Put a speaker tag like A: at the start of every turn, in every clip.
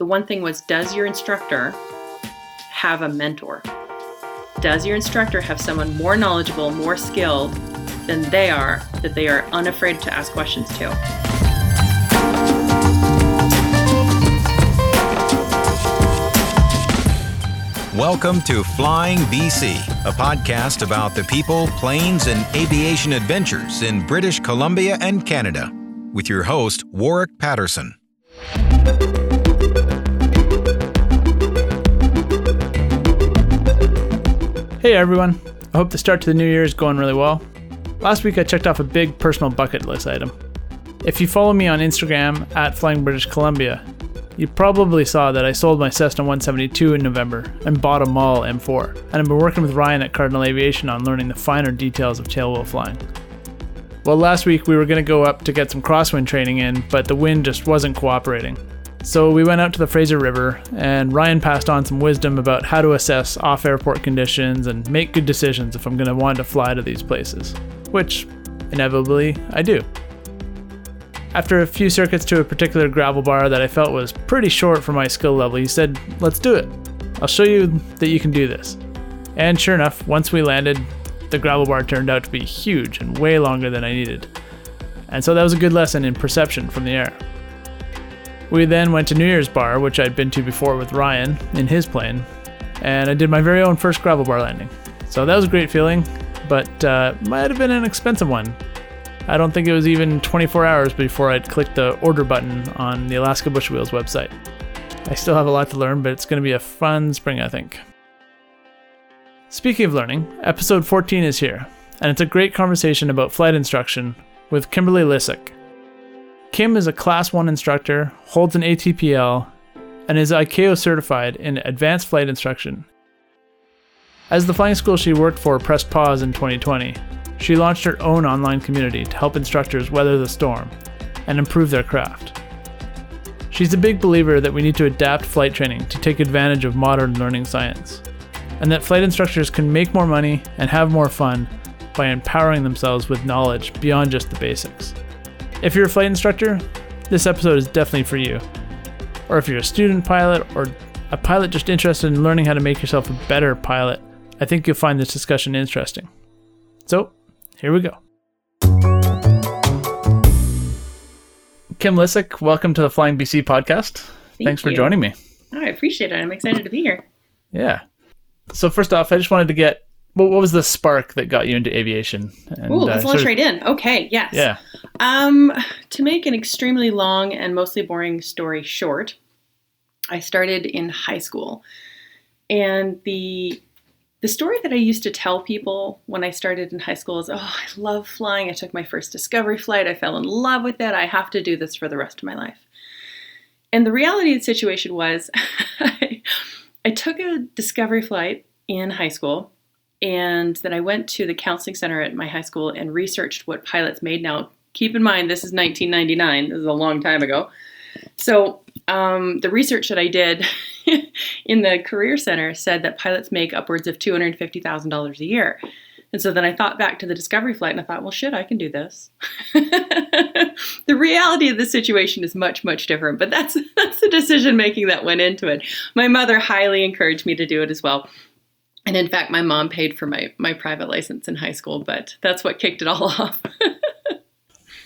A: the one thing was does your instructor have a mentor? Does your instructor have someone more knowledgeable, more skilled than they are that they are unafraid to ask questions to?
B: Welcome to Flying BC, a podcast about the people, planes, and aviation adventures in British Columbia and Canada, with your host, Warwick Patterson.
C: Hey everyone, I hope the start to the new year is going really well. Last week I checked off a big personal bucket list item. If you follow me on Instagram at Flying British Columbia, you probably saw that I sold my Cessna 172 in November and bought a Maule M4, and I've been working with Ryan at Cardinal Aviation on learning the finer details of tailwheel flying. Well, last week we were going to go up to get some crosswind training in, but the wind just wasn't cooperating. So we went out to the Fraser River, and Ryan passed on some wisdom about how to assess off airport conditions and make good decisions if I'm going to want to fly to these places, which inevitably I do. After a few circuits to a particular gravel bar that I felt was pretty short for my skill level, he said, Let's do it. I'll show you that you can do this. And sure enough, once we landed, the gravel bar turned out to be huge and way longer than I needed. And so that was a good lesson in perception from the air. We then went to New Year's Bar, which I'd been to before with Ryan in his plane, and I did my very own first gravel bar landing. So that was a great feeling, but uh, might have been an expensive one. I don't think it was even 24 hours before I'd clicked the order button on the Alaska Bush Wheels website. I still have a lot to learn, but it's going to be a fun spring, I think. Speaking of learning, episode 14 is here, and it's a great conversation about flight instruction with Kimberly Lissick. Kim is a Class 1 instructor, holds an ATPL, and is ICAO certified in advanced flight instruction. As the flying school she worked for pressed pause in 2020, she launched her own online community to help instructors weather the storm and improve their craft. She's a big believer that we need to adapt flight training to take advantage of modern learning science, and that flight instructors can make more money and have more fun by empowering themselves with knowledge beyond just the basics. If you're a flight instructor, this episode is definitely for you. Or if you're a student pilot or a pilot just interested in learning how to make yourself a better pilot, I think you'll find this discussion interesting. So, here we go. Kim Lissick, welcome to the Flying BC podcast.
A: Thank
C: Thanks for
A: you.
C: joining me.
A: Oh, I appreciate it. I'm excited to be here.
C: Yeah. So first off, I just wanted to get what, what was the spark that got you into aviation? And,
A: Ooh, let's
C: uh,
A: launch
C: of-
A: right in. Okay, yes.
C: Yeah.
A: Um, to make an extremely long and mostly boring story short, I started in high school, and the the story that I used to tell people when I started in high school is, "Oh, I love flying. I took my first discovery flight. I fell in love with it. I have to do this for the rest of my life." And the reality of the situation was, I, I took a discovery flight in high school, and then I went to the counseling center at my high school and researched what pilots made. Now, keep in mind, this is 1999. This is a long time ago. So, um, the research that I did in the Career Center said that pilots make upwards of $250,000 a year. And so then I thought back to the Discovery flight and I thought, well, shit, I can do this. the reality of the situation is much, much different, but that's that's the decision making that went into it. My mother highly encouraged me to do it as well. And in fact, my mom paid for my, my private license in high school, but that's what kicked it all off.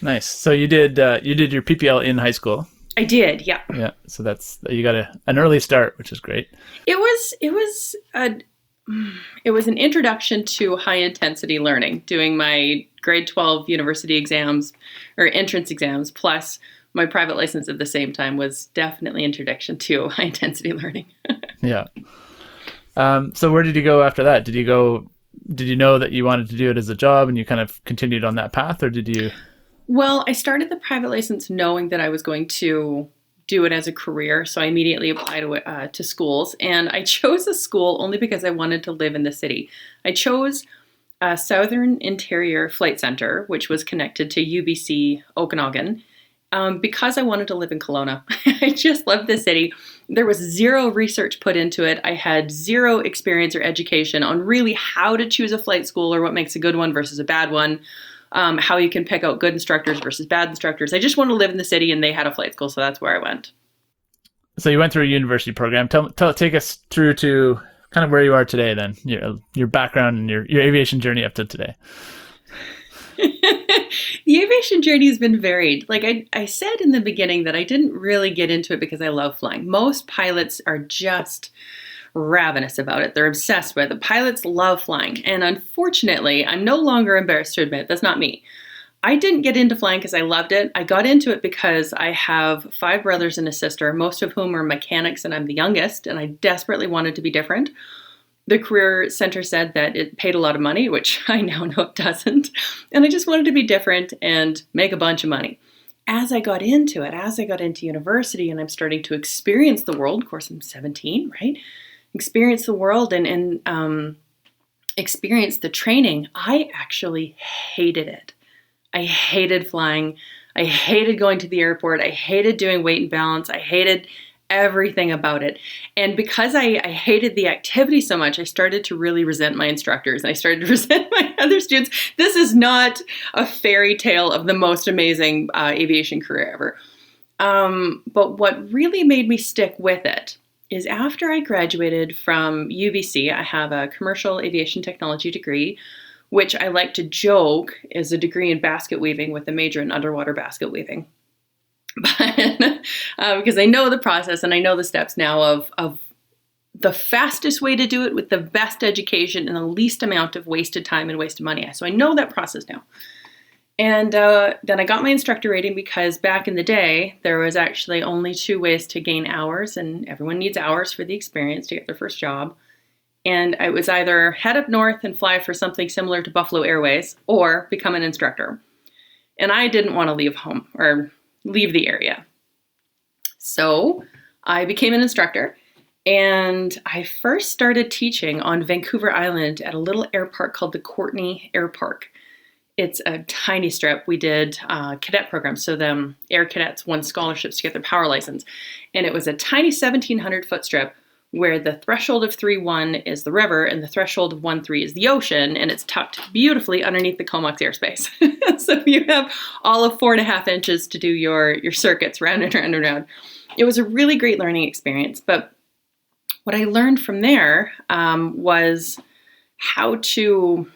C: Nice. So you did uh, you did your PPL in high school.
A: I did, yeah.
C: Yeah. So that's you got a, an early start, which is great.
A: It was it was a it was an introduction to high intensity learning, doing my grade 12 university exams or entrance exams plus my private license at the same time was definitely introduction to high intensity learning.
C: Yeah. Um, so where did you go after that? Did you go? Did you know that you wanted to do it as a job, and you kind of continued on that path, or did you?
A: Well, I started the private license knowing that I was going to do it as a career, so I immediately applied to, uh, to schools, and I chose a school only because I wanted to live in the city. I chose uh, Southern Interior Flight Center, which was connected to UBC Okanagan, um, because I wanted to live in Kelowna. I just loved the city. There was zero research put into it. I had zero experience or education on really how to choose a flight school or what makes a good one versus a bad one um, how you can pick out good instructors versus bad instructors. I just wanted to live in the city, and they had a flight school, so that's where I went.
C: so you went through a university program. Tell, tell, take us through to kind of where you are today. Then your your background and your your aviation journey up to today.
A: the aviation journey has been varied. Like I, I said in the beginning that I didn't really get into it because I love flying. Most pilots are just ravenous about it. They're obsessed with it. Pilots love flying. And unfortunately, I'm no longer embarrassed to admit that's not me. I didn't get into flying because I loved it. I got into it because I have five brothers and a sister, most of whom are mechanics, and I'm the youngest, and I desperately wanted to be different. The Career Center said that it paid a lot of money, which I now know it doesn't. And I just wanted to be different and make a bunch of money. As I got into it, as I got into university and I'm starting to experience the world, of course, I'm 17, right? Experience the world and, and um, experience the training, I actually hated it. I hated flying. I hated going to the airport. I hated doing weight and balance. I hated everything about it. And because I, I, hated the activity so much, I started to really resent my instructors and I started to resent my other students. This is not a fairy tale of the most amazing uh, aviation career ever. Um, but what really made me stick with it is after I graduated from UBC, I have a commercial aviation technology degree which I like to joke is a degree in basket weaving with a major in underwater basket weaving. But uh, because I know the process and I know the steps now of, of the fastest way to do it with the best education and the least amount of wasted time and wasted money. So I know that process now. And uh, then I got my instructor rating because back in the day, there was actually only two ways to gain hours, and everyone needs hours for the experience to get their first job. And I was either head up north and fly for something similar to Buffalo Airways or become an instructor. And I didn't want to leave home or leave the area. So I became an instructor and I first started teaching on Vancouver Island at a little air park called the Courtenay Air Park. It's a tiny strip. We did uh, cadet programs, so the air cadets won scholarships to get their power license, and it was a tiny 1,700 foot strip where the threshold of 3 1 is the river and the threshold of 1 3 is the ocean, and it's tucked beautifully underneath the Comox airspace. so you have all of four and a half inches to do your, your circuits round and round and round. It was a really great learning experience, but what I learned from there um, was how to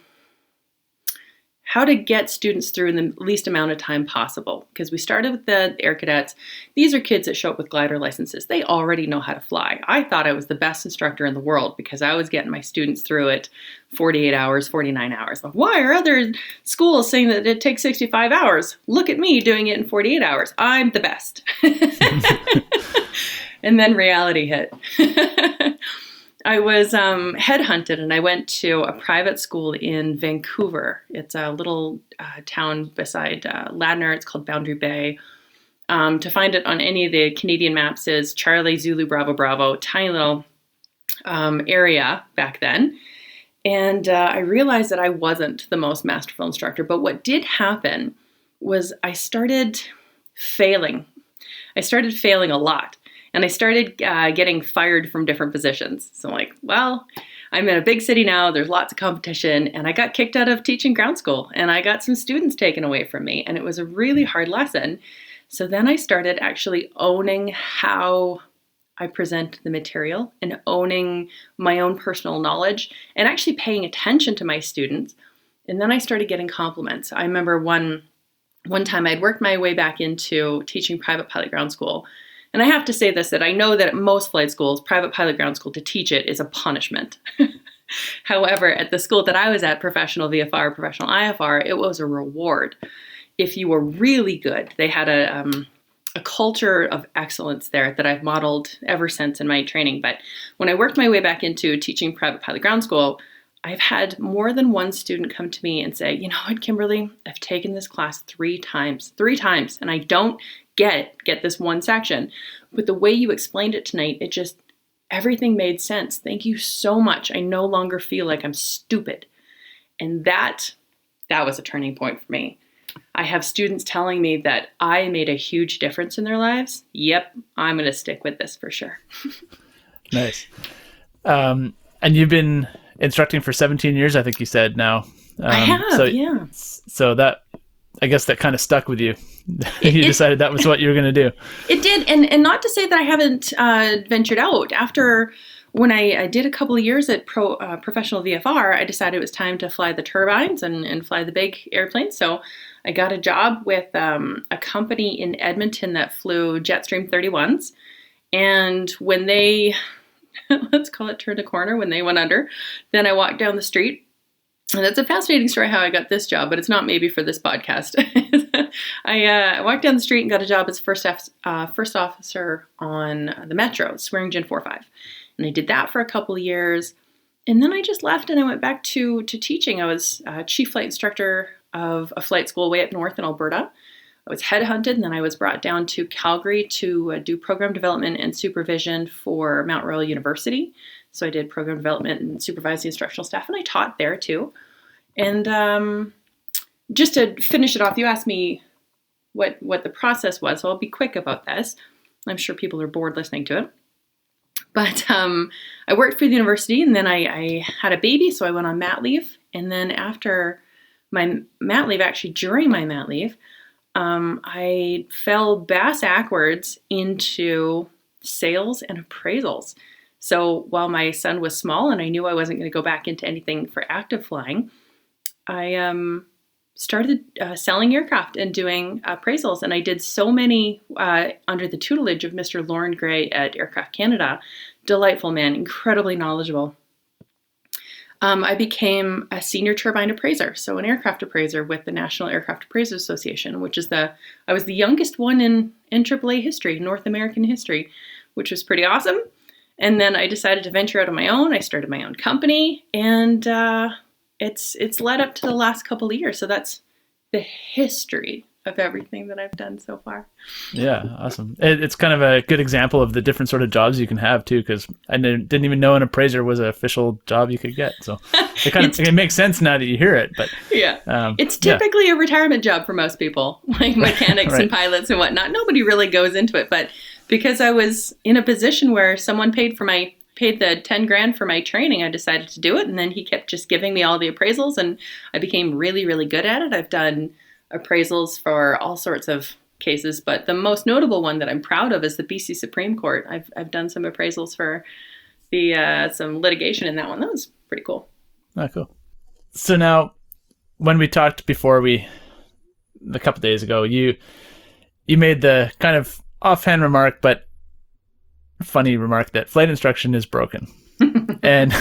A: how to get students through in the least amount of time possible. Because we started with the air cadets. These are kids that show up with glider licenses. They already know how to fly. I thought I was the best instructor in the world because I was getting my students through it 48 hours, 49 hours. Why are other schools saying that it takes 65 hours? Look at me doing it in 48 hours. I'm the best. and then reality hit. I was um, headhunted and I went to a private school in Vancouver. It's a little uh, town beside uh, Ladner. It's called Boundary Bay. Um, to find it on any of the Canadian maps is Charlie Zulu Bravo Bravo, tiny little um, area back then. And uh, I realized that I wasn't the most masterful instructor. But what did happen was I started failing. I started failing a lot and I started uh, getting fired from different positions. So I'm like, well, I'm in a big city now, there's lots of competition, and I got kicked out of teaching ground school and I got some students taken away from me, and it was a really hard lesson. So then I started actually owning how I present the material and owning my own personal knowledge and actually paying attention to my students. And then I started getting compliments. I remember one one time I'd worked my way back into teaching private pilot ground school and I have to say this that I know that at most flight schools, private pilot ground school, to teach it is a punishment. However, at the school that I was at, professional VFR, professional IFR, it was a reward. If you were really good, they had a, um, a culture of excellence there that I've modeled ever since in my training. But when I worked my way back into teaching private pilot ground school, I've had more than one student come to me and say, you know what, Kimberly, I've taken this class three times, three times, and I don't get get this one section. But the way you explained it tonight, it just everything made sense. Thank you so much. I no longer feel like I'm stupid. And that that was a turning point for me. I have students telling me that I made a huge difference in their lives. Yep, I'm going to stick with this for sure.
C: nice. Um, and you've been instructing for 17 years, I think you said now. Um,
A: I have,
C: so,
A: yeah.
C: So that, I guess that kind of stuck with you you decided that was what you were going to do.
A: It did, and and not to say that I haven't uh, ventured out after when I, I, did a couple of years at pro, uh, professional VFR, I decided it was time to fly the turbines and, and fly the big airplanes. So I got a job with um, a company in Edmonton that flew Jetstream 31s. And when they, let's call it turned a corner, when they went under, then I walked down the street. And that's a fascinating story how I got this job, but it's not maybe for this podcast. I uh, walked down the street and got a job as first, uh, first officer on the Metro, Swearingen 4 5. And I did that for a couple years. And then I just left and I went back to, to teaching. I was a chief flight instructor of a flight school way up north in Alberta. I was headhunted and then I was brought down to Calgary to uh, do program development and supervision for Mount Royal University. So I did program development and supervised the instructional staff, and I taught there too. And um, just to finish it off, you asked me what what the process was, so I'll be quick about this. I'm sure people are bored listening to it. But um, I worked for the university, and then I, I had a baby, so I went on mat leave. And then after my mat leave, actually during my mat leave, um, I fell bass backwards into sales and appraisals. So while my son was small and I knew I wasn't going to go back into anything for active flying, I um, started uh, selling aircraft and doing appraisals. And I did so many uh, under the tutelage of Mr. Lauren Gray at Aircraft Canada. Delightful man, incredibly knowledgeable um, I became a senior turbine appraiser, so an aircraft appraiser with the National Aircraft Appraisers Association, which is the I was the youngest one in in AAA history, North American history, which was pretty awesome. And then I decided to venture out on my own. I started my own company, and uh, it's it's led up to the last couple of years. So that's the history of everything that I've done so far.
C: Yeah, awesome. It, it's kind of a good example of the different sort of jobs you can have too, because I didn't even know an appraiser was an official job you could get. So it kind of it makes sense now that you hear it. But
A: yeah, um, it's typically yeah. a retirement job for most people, like mechanics right. and pilots and whatnot. Nobody really goes into it, but because I was in a position where someone paid for my paid the 10 grand for my training i decided to do it and then he kept just giving me all the appraisals and i became really really good at it i've done appraisals for all sorts of cases, but the most notable one that I'm proud of is the BC Supreme Court. I've, I've done some appraisals for the uh, some litigation in that one. That was pretty cool.
C: Oh, cool. So now, when we talked before we a couple days ago, you you made the kind of offhand remark, but funny remark that flight instruction is broken, and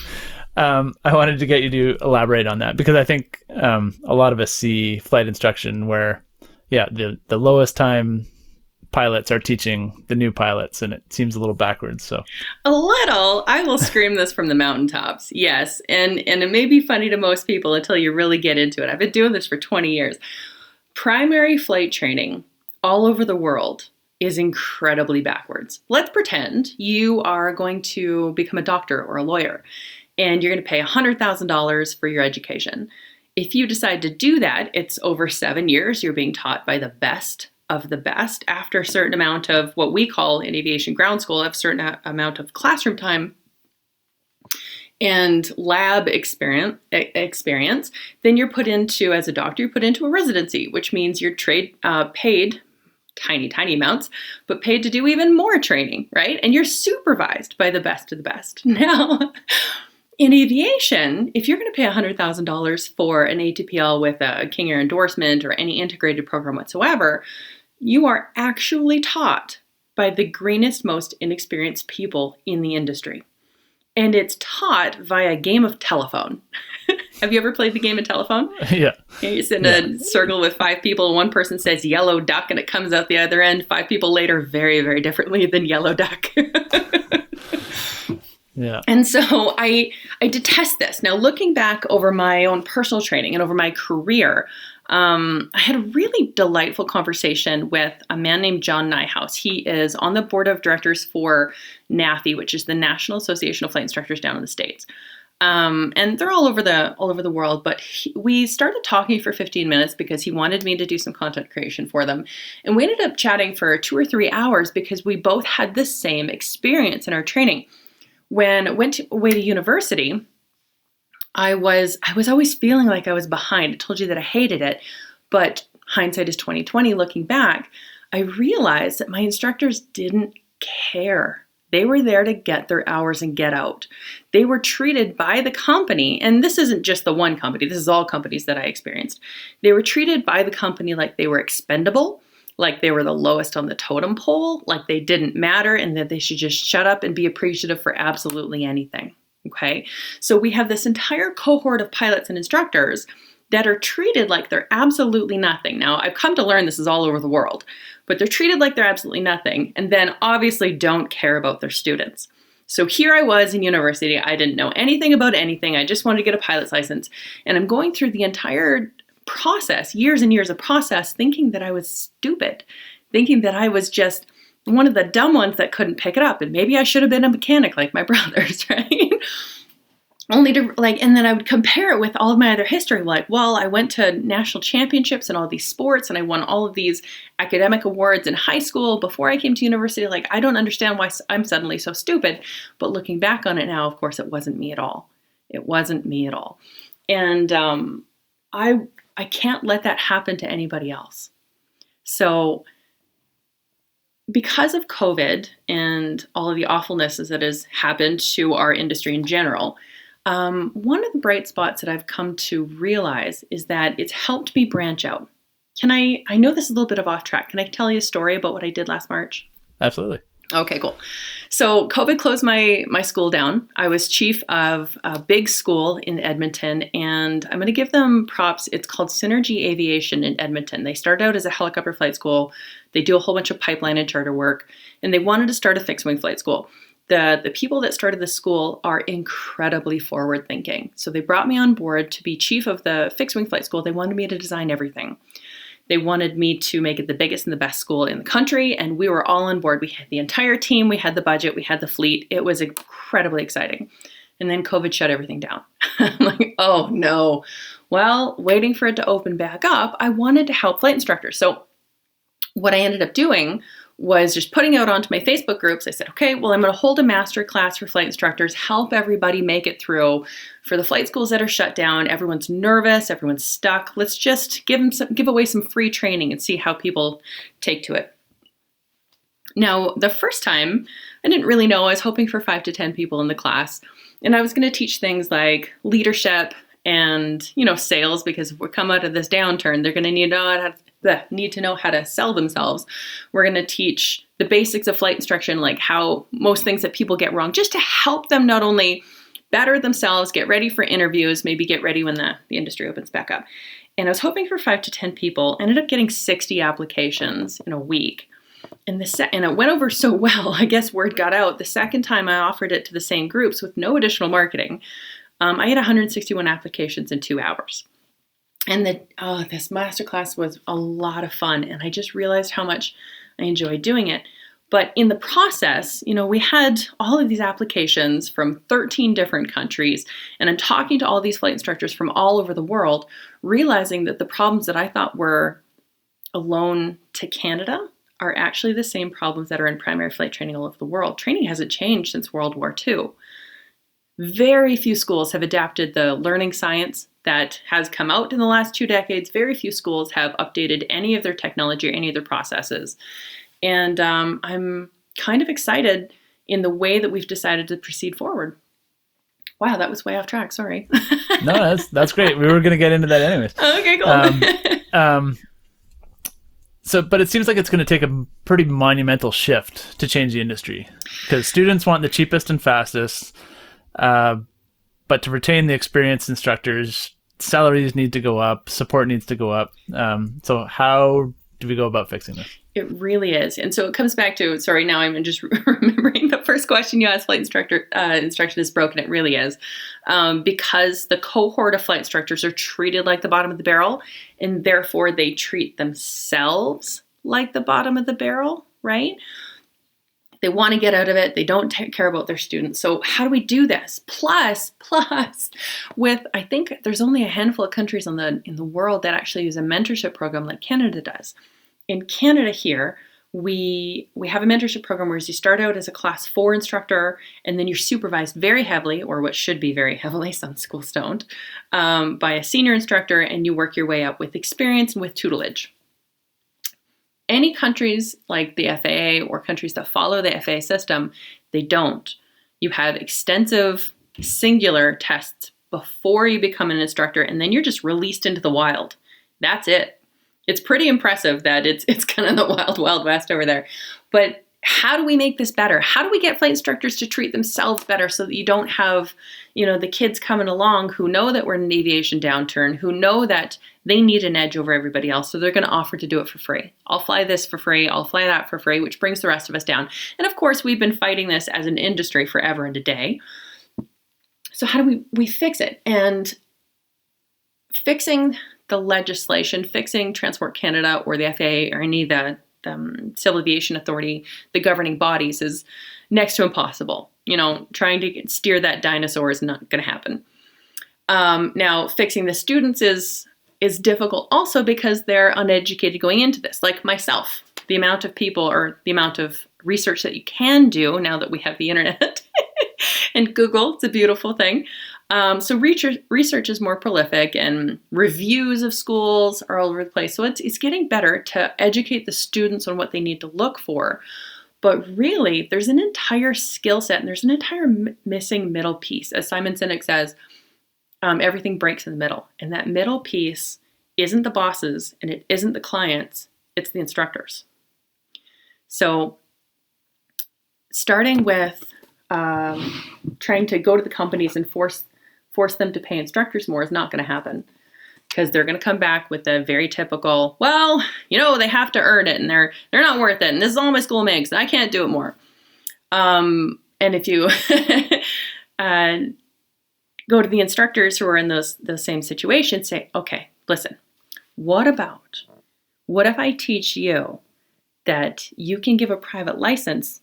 C: um, I wanted to get you to elaborate on that because I think um, a lot of us see flight instruction where, yeah, the the lowest time pilots are teaching the new pilots, and it seems a little backwards. So
A: a little. I will scream this from the mountaintops. Yes, and and it may be funny to most people until you really get into it. I've been doing this for 20 years. Primary flight training all over the world is incredibly backwards. Let's pretend you are going to become a doctor or a lawyer and you're going to pay $100,000 for your education. If you decide to do that, it's over seven years. You're being taught by the best of the best after a certain amount of what we call in aviation ground school, a certain amount of classroom time and lab experience, experience, then you're put into, as a doctor, you're put into a residency, which means you're trade, uh, paid tiny, tiny amounts, but paid to do even more training, right? And you're supervised by the best of the best. Now, in aviation, if you're going to pay $100,000 for an ATPL with a King Air endorsement or any integrated program whatsoever, you are actually taught by the greenest, most inexperienced people in the industry. And it's taught via game of telephone. Have you ever played the game of telephone?
C: Yeah.
A: Sit in yeah. a circle with five people, one person says yellow duck, and it comes out the other end five people later, very, very differently than yellow duck.
C: Yeah.
A: And so I I detest this. Now looking back over my own personal training and over my career, um, I had a really delightful conversation with a man named John Nyhouse. He is on the board of directors for NAFI, which is the National Association of Flight Instructors down in the states. Um, and they're all over the all over the world. But he, we started talking for 15 minutes because he wanted me to do some content creation for them, and we ended up chatting for two or three hours because we both had the same experience in our training when went away to university, I was I was always feeling like I was behind. I told you that I hated it, but hindsight is 2020 looking back, I realized that my instructors didn't care. They were there to get their hours and get out. They were treated by the company, and this isn't just the one company, this is all companies that I experienced. They were treated by the company like they were expendable, like they were the lowest on the totem pole, like they didn't matter, and that they should just shut up and be appreciative for absolutely anything. Okay, so we have this entire cohort of pilots and instructors that are treated like they're absolutely nothing. Now, I've come to learn this is all over the world, but they're treated like they're absolutely nothing, and then obviously don't care about their students. So here I was in university. I didn't know anything about anything. I just wanted to get a pilot's license. And I'm going through the entire process, years and years of process, thinking that I was stupid, thinking that I was just one of the dumb ones that couldn't pick it up. And maybe I should have been a mechanic like my brothers, right? Only to like and then i would compare it with all of my other history like well i went to national championships and all these sports and i won all of these academic awards in high school before i came to university. Like i don't understand why i'm suddenly so stupid. But looking back on it now of course it wasn't me at all. It wasn't me at all. And um, i i can't let that happen to anybody else. So because of covid and all of the awfulnesses that has happened to our industry in general um, one of the bright spots that I've come to realize is that it's helped me branch out. Can I? I know this is a little bit of off track. Can I tell you a story about what I did last March?
C: Absolutely.
A: Okay, cool. So COVID closed my my school down. I was chief of a big school in Edmonton, and I'm going to give them props. It's called Synergy Aviation in Edmonton. They started out as a helicopter flight school. They do a whole bunch of pipeline and charter work, and they wanted to start a fixed wing flight school the, the people that started the school are incredibly forward thinking. So they brought me on board to be chief of the fixed wing flight school. They wanted me to design everything. They wanted me to make it the biggest and the best school in the country, and we were all on board. We had the entire team, we had the budget, we had the fleet. It was incredibly exciting. And then COVID shut everything down. I'm like, oh no. Well, waiting for it to open back up, I wanted to help flight instructors. So, what I ended up doing was just putting out onto my Facebook groups. I said, okay, well, I'm going to hold a master class for flight instructors, help everybody make it through. For the flight schools that are shut down, everyone's nervous, everyone's stuck. Let's just give them some, give away some free training and see how people take to it. Now, the first time, I didn't really know. I was hoping for five to 10 people in the class. And I was going to teach things like leadership and, you know, sales, because if we come out of this downturn, they're going to need to know how to that need to know how to sell themselves. We're going to teach the basics of flight instruction, like how most things that people get wrong, just to help them not only better themselves, get ready for interviews, maybe get ready when the, the industry opens back up. And I was hoping for five to 10 people, ended up getting 60 applications in a week. And the se- and it went over so well. I guess word got out. The second time I offered it to the same groups with no additional marketing, um, I had 161 applications in two hours and the oh this masterclass was a lot of fun and i just realized how much i enjoyed doing it. But in the process you know we had all of these applications from 13 different countries and i'm talking to all these flight instructors from all over the world realizing that the problems that i thought were alone to canada are actually the same problems that are in primary flight training all over the world. Training hasn't changed since world war ii very few schools have adapted the learning science that has come out in the last two decades. Very few schools have updated any of their technology or any of their processes. And um, I'm kind of excited in the way that we've decided to proceed forward. Wow, that was way off track. Sorry.
C: no, that's that's great. We were going to get into that anyways.
A: Okay, cool.
C: Um, um, so, but it seems like it's going to take a pretty monumental shift to change the industry because students want the cheapest and fastest. Uh, but to retain the experienced instructors, salaries need to go up, support needs to go up. Um, so how do we go about fixing this?
A: It really is, and so it comes back to sorry. Now I'm just remembering the first question you asked. Flight instructor uh, instruction is broken. It really is, um, because the cohort of flight instructors are treated like the bottom of the barrel, and therefore they treat themselves like the bottom of the barrel. Right? They want to get out of it. They don't take care about their students. So how do we do this? Plus, plus, with I think there's only a handful of countries in the in the world that actually use a mentorship program like Canada does. In Canada here, we we have a mentorship program where you start out as a class four instructor and then you're supervised very heavily or what should be very heavily some schools don't um, by a senior instructor and you work your way up with experience and with tutelage Any countries like the FAA or countries that follow the FAA system, they don't. You have extensive singular tests before you become an instructor, and then you're just released into the wild. That's it. It's pretty impressive that it's it's kind of the wild, wild west over there. But how do we make this better? How do we get flight instructors to treat themselves better so that you don't have, you know, the kids coming along who know that we're in an aviation downturn, who know that they need an edge over everybody else, so they're going to offer to do it for free. I'll fly this for free, I'll fly that for free, which brings the rest of us down. And of course, we've been fighting this as an industry forever and a day. So how do we we fix it? And fixing the legislation, fixing Transport Canada or the FAA or any of the um, Civil Aviation Authority, the governing bodies, is next to impossible. You know, trying to steer that dinosaur is not going to happen. Um, now, fixing the students is is difficult also because they're uneducated going into this, like myself. The amount of people or the amount of research that you can do now that we have the internet and Google, it's a beautiful thing. Um, so research, research is more prolific and reviews of schools are all over the place. So it's, it's getting better to educate the students on what they need to look for. But really, there's an entire skill set and there's an entire m- missing middle piece. As Simon Sinek says, um, everything breaks in the middle. And that middle piece isn't the bosses and it isn't the clients, it's the instructors. So, starting with um, trying to go to the companies and force force them to pay instructors more is not going to happen because they're going to come back with a very typical, well, you know, they have to earn it and they're they're not worth it and this is all my school makes and I can't do it more. Um, and if you uh, go to the instructors who are in those those same situations, say, okay, listen, what about what if I teach you that you can give a private license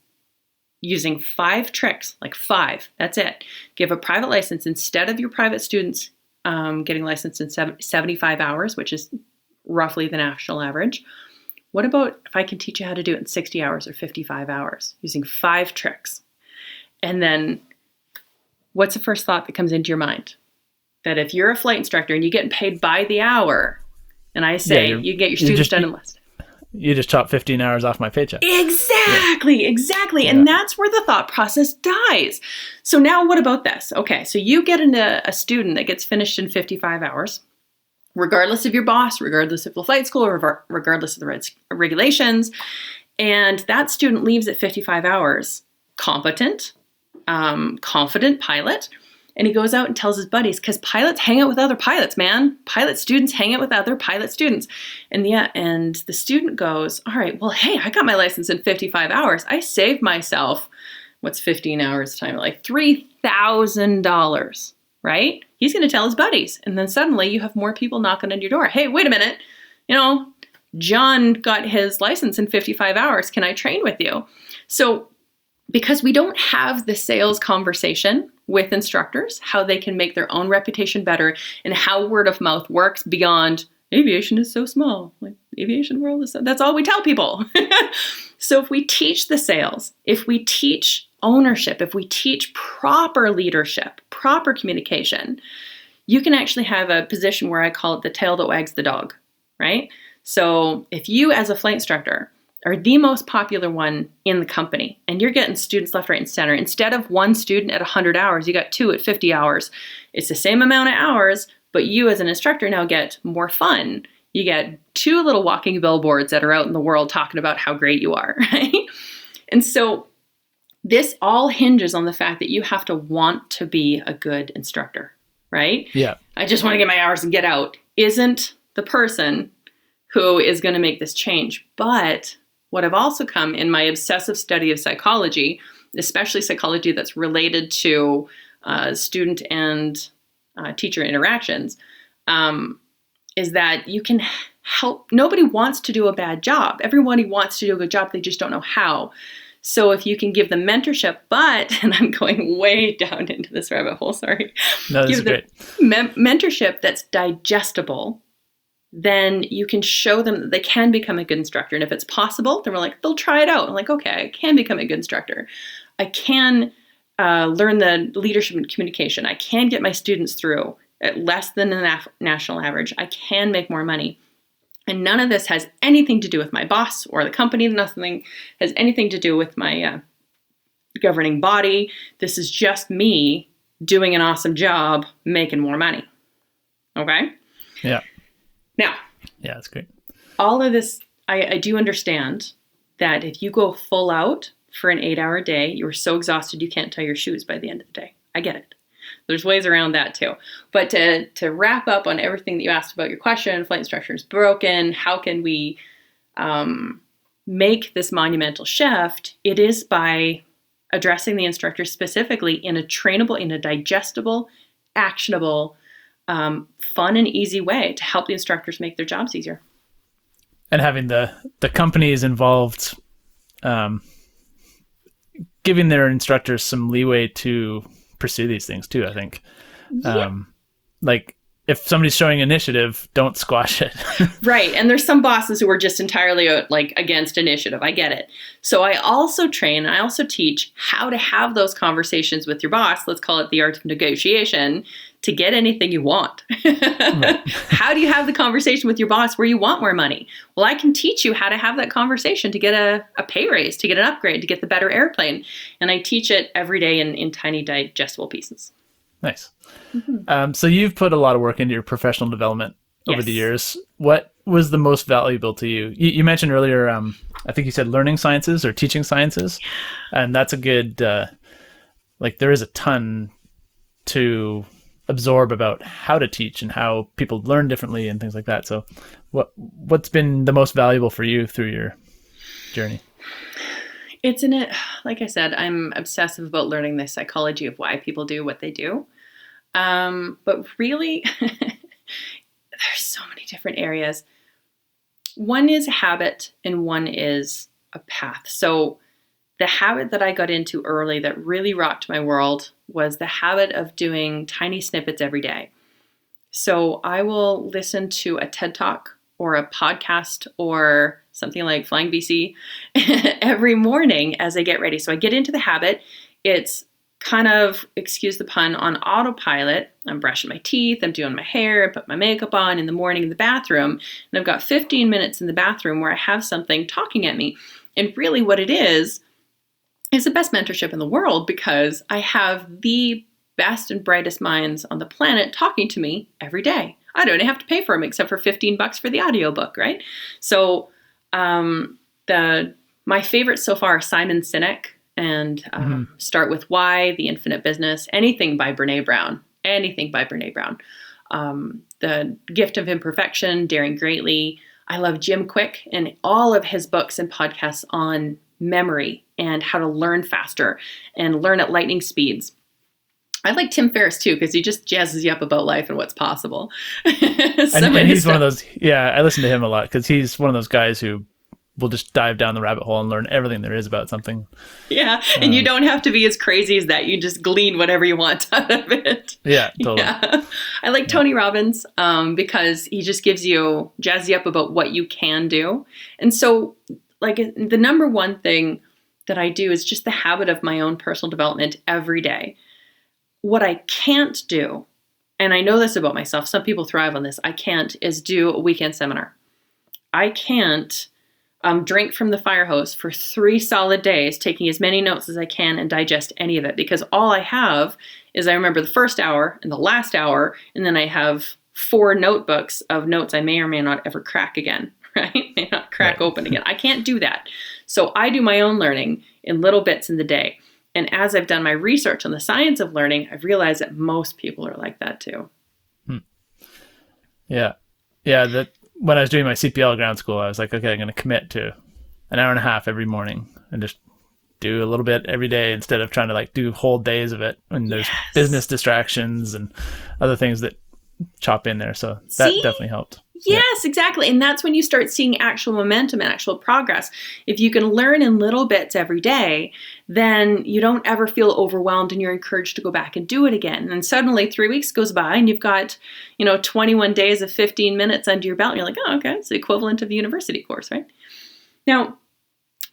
A: using five tricks, like five, that's it. Give a private license instead of your private students um, getting licensed in 75 hours, which is roughly the national average. What about if I can teach you how to do it in 60 hours or 55 hours using five tricks? And then what's the first thought that comes into your mind? That if you're a flight instructor and you get paid by the hour, and I say
C: Yeah,
A: you get your students
C: just-
A: done in less
C: You just chop 15 hours off my paycheck.
A: Exactly, exactly. And that's where the thought process dies. So now what about this? Okay, so you get into a student that gets finished in 55 hours, regardless of your boss, regardless of the flight school, or regardless of the reg- regulations, and that student leaves at 55 hours, competent, um, confident pilot, and he goes out and tells his buddies because pilots hang out with other pilots, man. Pilot students hang out with other pilot students. And yeah, uh, and the student goes, All right, well, hey, I got my license in 55 hours. I saved myself, what's 15 hours time? Like $3,000, right? He's going to tell his buddies. And then suddenly you have more people knocking on your door. Hey, wait a minute. You know, John got his license in 55 hours. Can I train with you? So, because we don't have the sales conversation with instructors, how they can make their own reputation better, and how word of mouth works beyond aviation is so small. Like aviation world is so, that's all we tell people. so if we teach the sales, if we teach ownership, if we teach proper leadership, proper communication, you can actually have a position where I call it the tail that wags the dog, right? So if you as a flight instructor are the most popular one in the company. And you're getting students left right and center. Instead of one student at 100 hours you got two at 50 hours. It's the same amount of hours but you as an instructor now get more fun. You get two little walking billboards that are out in the world talking about how great you are right? And so this all hinges on the fact that you have to want to be a good instructor right?
C: Yeah.
A: I just want to get my hours and get out, isn't the person who is going to make this change. But what I've also come in my obsessive study of psychology, especially psychology that's related to uh, student and uh, teacher interactions, um, is that you can help. Nobody wants to do a bad job. Everybody wants to do a good job, they just don't know how. So if you can give them mentorship, but, and I'm going way down into this rabbit hole, sorry
C: No, this is
A: Give them-
C: great.
A: mem- mentorship that's digestible, then you can show them that they can become a good instructor. And if it's possible, then we're like, they'll try it out. I'm like, okay, I can become a good instructor. I can uh, learn the leadership and communication. I can get my students through at less than the naf- national average. I can make more money. And none of this has anything to do with my boss or the company. Nothing has anything to do with my uh, governing body. This is just me doing an awesome job, making more money. Okay?
C: Yeah.
A: Now,
C: Yeah, that's great.
A: all of this, I, I do understand that if you go full out for an eight hour day, you're so exhausted you can't tie your shoes by the end of the day. I get it. There's ways around that too. But to, to wrap up on everything that you asked about your question, flight instructor is broken. How can we um, make this monumental shift? It is by addressing the instructor specifically in a trainable, in a digestible, actionable, um, fun and easy way to help the instructors make their jobs easier.
C: and having the the companies involved um, giving their instructors some leeway to pursue these things too i think um, like if somebody's showing initiative don't squash it
A: Right. And there's some bosses who are just entirely uh, like against initiative. I get it. So I also train, I also teach how to have those conversations with your boss. Let's call it the art of negotiation to get anything you want. how do you have the conversation with your boss where you want more money? Well, I can teach you how to have that conversation to get a, a pay raise, to get an upgrade, to get the better airplane. And I teach it every day in, in tiny digestible pieces.
C: nice um, so you've put a lot of work into your professional development over
A: Yes.
C: the years what was the most valuable to you you, you mentioned earlier um, i think you said learning sciences or teaching sciences and that's a good uh, like there is a ton to absorb about how to teach and how people learn differently and things like that. So what what's been the most valuable for you through your journey?
A: It's in it like i said i'm obsessive about learning the psychology of why people do what they do. Um, but really there's so many different areas. One is habit and one is a path. So the habit that i got into early that really rocked my world was the habit of doing tiny snippets every day so i will listen to a ted talk or a podcast or something like flying bc every morning as I get ready. So I get into the habit. It's kind of, excuse the pun, on autopilot. I'm brushing my teeth, I'm doing my hair, I put my makeup on in the morning in the bathroom, and I've got 15 minutes in the bathroom where I have something talking at me. And really, what it is, is the best mentorship in the world because I have the best and brightest minds on the planet talking to me every day. I don't have to pay for them except for 15 bucks for the audiobook, right? So, um, the my favorites so far are Simon Sinek and um, Start with Why, The Infinite Business, anything by Brene Brown, anything by Brene Brown. Um, the Gift of Imperfection, Daring Greatly. I love Jim Kwik and all of his books and podcasts on memory and how to learn faster and learn at lightning speeds. I like Tim Ferriss too because he just jazzes you up about life and what's possible.
C: And, and he's one of those yeah i listen to him a lot because he's one of those guys who will just dive down the rabbit hole and learn everything there is about something
A: Yeah, and you don't have to be as crazy as that. You just glean whatever you want out of it.
C: yeah totally
A: Yeah. I like Tony Robbins um, because he just gives you jazz you up about what you can do. And so, like, the number one thing that I do is just the habit of my own personal development every day. What I can't do, and I know this about myself, some people thrive on this, I can't, is do a weekend seminar. I can't um, drink from the fire hose for three solid days, taking as many notes as I can and digest any of it because all I have is I remember the first hour and the last hour, and then I have four notebooks of notes I may or may not ever crack again, right? May not crack
C: Right.
A: open again. I can't do that. So I do my own learning in little bits in the day. And as I've done my research on the science of learning, I've realized that most people are like that too. Hmm.
C: Yeah. Yeah. That when I was doing my CPL ground school, I was like, okay, I'm going to commit to an hour and a half every morning and just do a little bit every day instead of trying to like do whole days of it. And there's
A: Yes.
C: business distractions and other things that chop in there. So that
A: See?
C: definitely helped.
A: Yes, exactly. And that's when you start seeing actual momentum and actual progress. If you can learn in little bits every day, then you don't ever feel overwhelmed and you're encouraged to go back and do it again. And suddenly 3 weeks goes by and you've got, you know, 21 days of 15 minutes under your belt and you're like, "Oh, okay, it's the equivalent of a university course, right?" Now,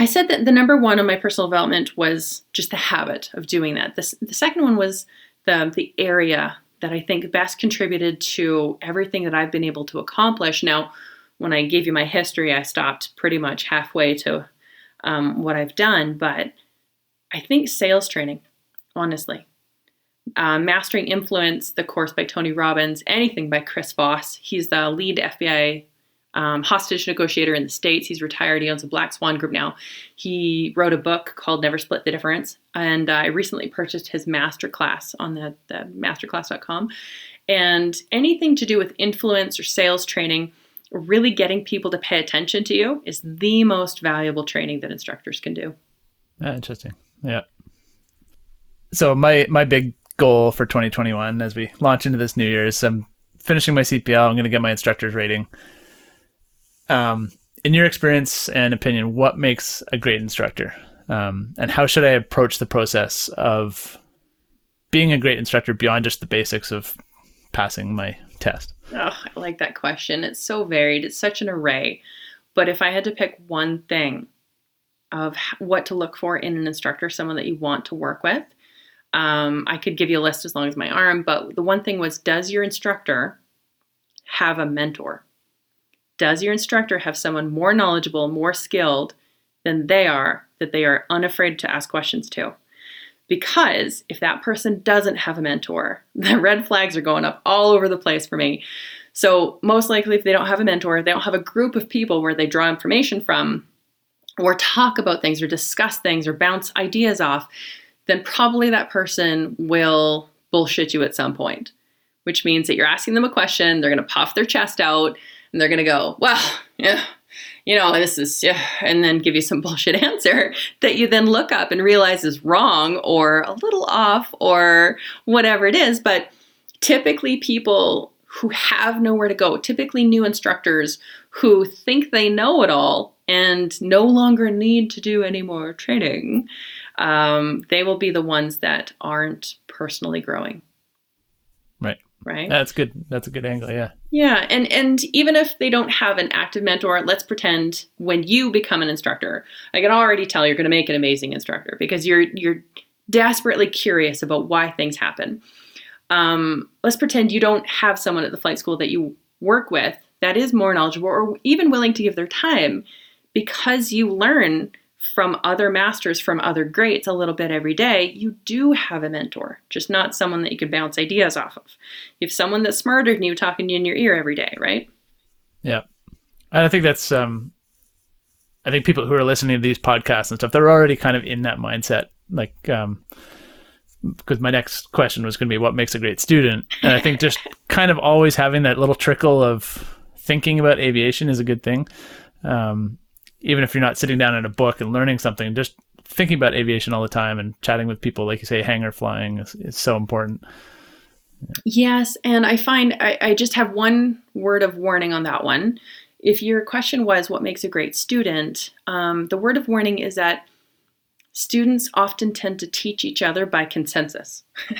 A: I said that the number one on my personal development was just the habit of doing that. The, the second one was the, the area that I think best contributed to everything that I've been able to accomplish. Now, when I gave you my history, I stopped pretty much halfway to um, what I've done. But I think sales training, honestly, uh, Mastering Influence, the course by Tony Robbins, anything by Chris Voss. He's the lead FBI um, hostage negotiator in the States. He's retired. He owns a Black Swan Group now. He wrote a book called Never Split the Difference. And uh, I recently purchased his masterclass on the, the masterclass.com. And anything to do with influence or sales training, really getting people to pay attention to you is the most valuable training that instructors can do.
C: Yeah, interesting. Yeah. So my my big goal for 2021 as we launch into this new year is I'm finishing my CPL. I'm going to get my instructor's rating. Um, in your experience and opinion, what makes a great instructor? Um, and how should I approach the process of being a great instructor beyond just the basics of passing my test?
A: Oh, I like that question. It's so varied, it's such an array. But if I had to pick one thing of what to look for in an instructor, someone that you want to work with, um, I could give you a list as long as my arm. But the one thing was does your instructor have a mentor? Does your instructor have someone more knowledgeable, more skilled than they are that they are unafraid to ask questions to? Because if that person doesn't have a mentor, the red flags are going up all over the place for me. So, most likely, if they don't have a mentor, they don't have a group of people where they draw information from, or talk about things, or discuss things, or bounce ideas off, then probably that person will bullshit you at some point, which means that you're asking them a question, they're going to puff their chest out, and they're going to go, well, yeah, you know, this is, yeah, and then give you some bullshit answer that you then look up and realize is wrong or a little off or whatever it is. But typically, people who have nowhere to go, typically new instructors who think they know it all and no longer need to do any more training, um, they will be the ones that aren't personally growing.
C: Right? That's good. That's a good angle yeah.
A: Yeah and and even if they don't have an active mentor let's pretend when you become an instructor i can already tell you're going to make an amazing instructor because you're you're desperately curious about why things happen. Um, let's pretend you don't have someone at the flight school that you work with that is more knowledgeable or even willing to give their time because you learn from other masters, from other greats a little bit every day, you do have a mentor, just not someone that you can bounce ideas off of. You have someone that's smarter than you talking to you in your ear every day, right?
C: Yeah. And I think that's, um, I think people who are listening to these podcasts and stuff, they're already kind of in that mindset. Like, um, because my next question was going to be what makes a great student. And I think just kind of always having that little trickle of thinking about aviation is a good thing. Um, even if you're not sitting down in a book and learning something, just thinking about aviation all the time and chatting with people, like you say, hangar flying is, is so important.
A: Yes, and I find I, I just have one word of warning on that one. If your question was what makes a great student, um, the word of warning is that students often tend to teach each other by consensus.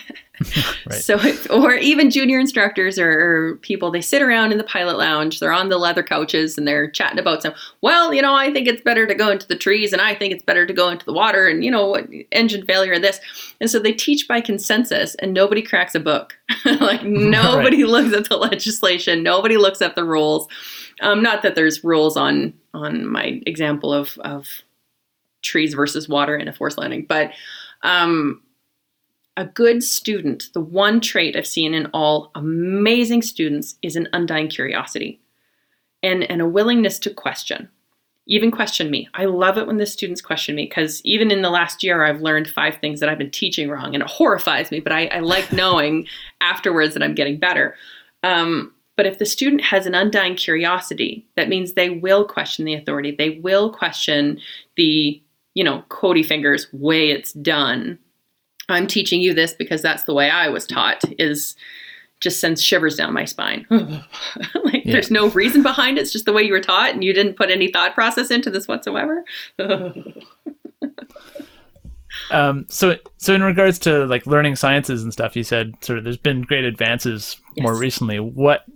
A: right. So, or even junior instructors or, or, people, they sit around in the pilot lounge, they're on the leather couches and they're chatting about some, well, you know, I think it's better to go into the trees and I think it's better to go into the water and, you know, what engine failure and this. And so they teach by consensus and nobody cracks a book. like nobody right. looks at the legislation, nobody looks at the rules. Um, not that there's rules on on my example of of trees versus water in a forced landing. But um, a good student, the one trait I've seen in all amazing students is an undying curiosity and, and a willingness to question. Even question me. I love it when the students question me because even in the last year, I've learned five things that I've been teaching wrong, and it horrifies me. But I, I like knowing afterwards that I'm getting better. Um, but if the student has an undying curiosity, that means they will question the authority. They will question the you know, Cody fingers way it's done. I'm teaching you this because that's the way I was taught is just sends shivers down my spine. like yeah. there's no reason behind it. It's just the way you were taught and you didn't put any thought process into this whatsoever.
C: um, so, so in regards to like learning sciences and stuff, you said sort of there's been great advances yes. more recently. What,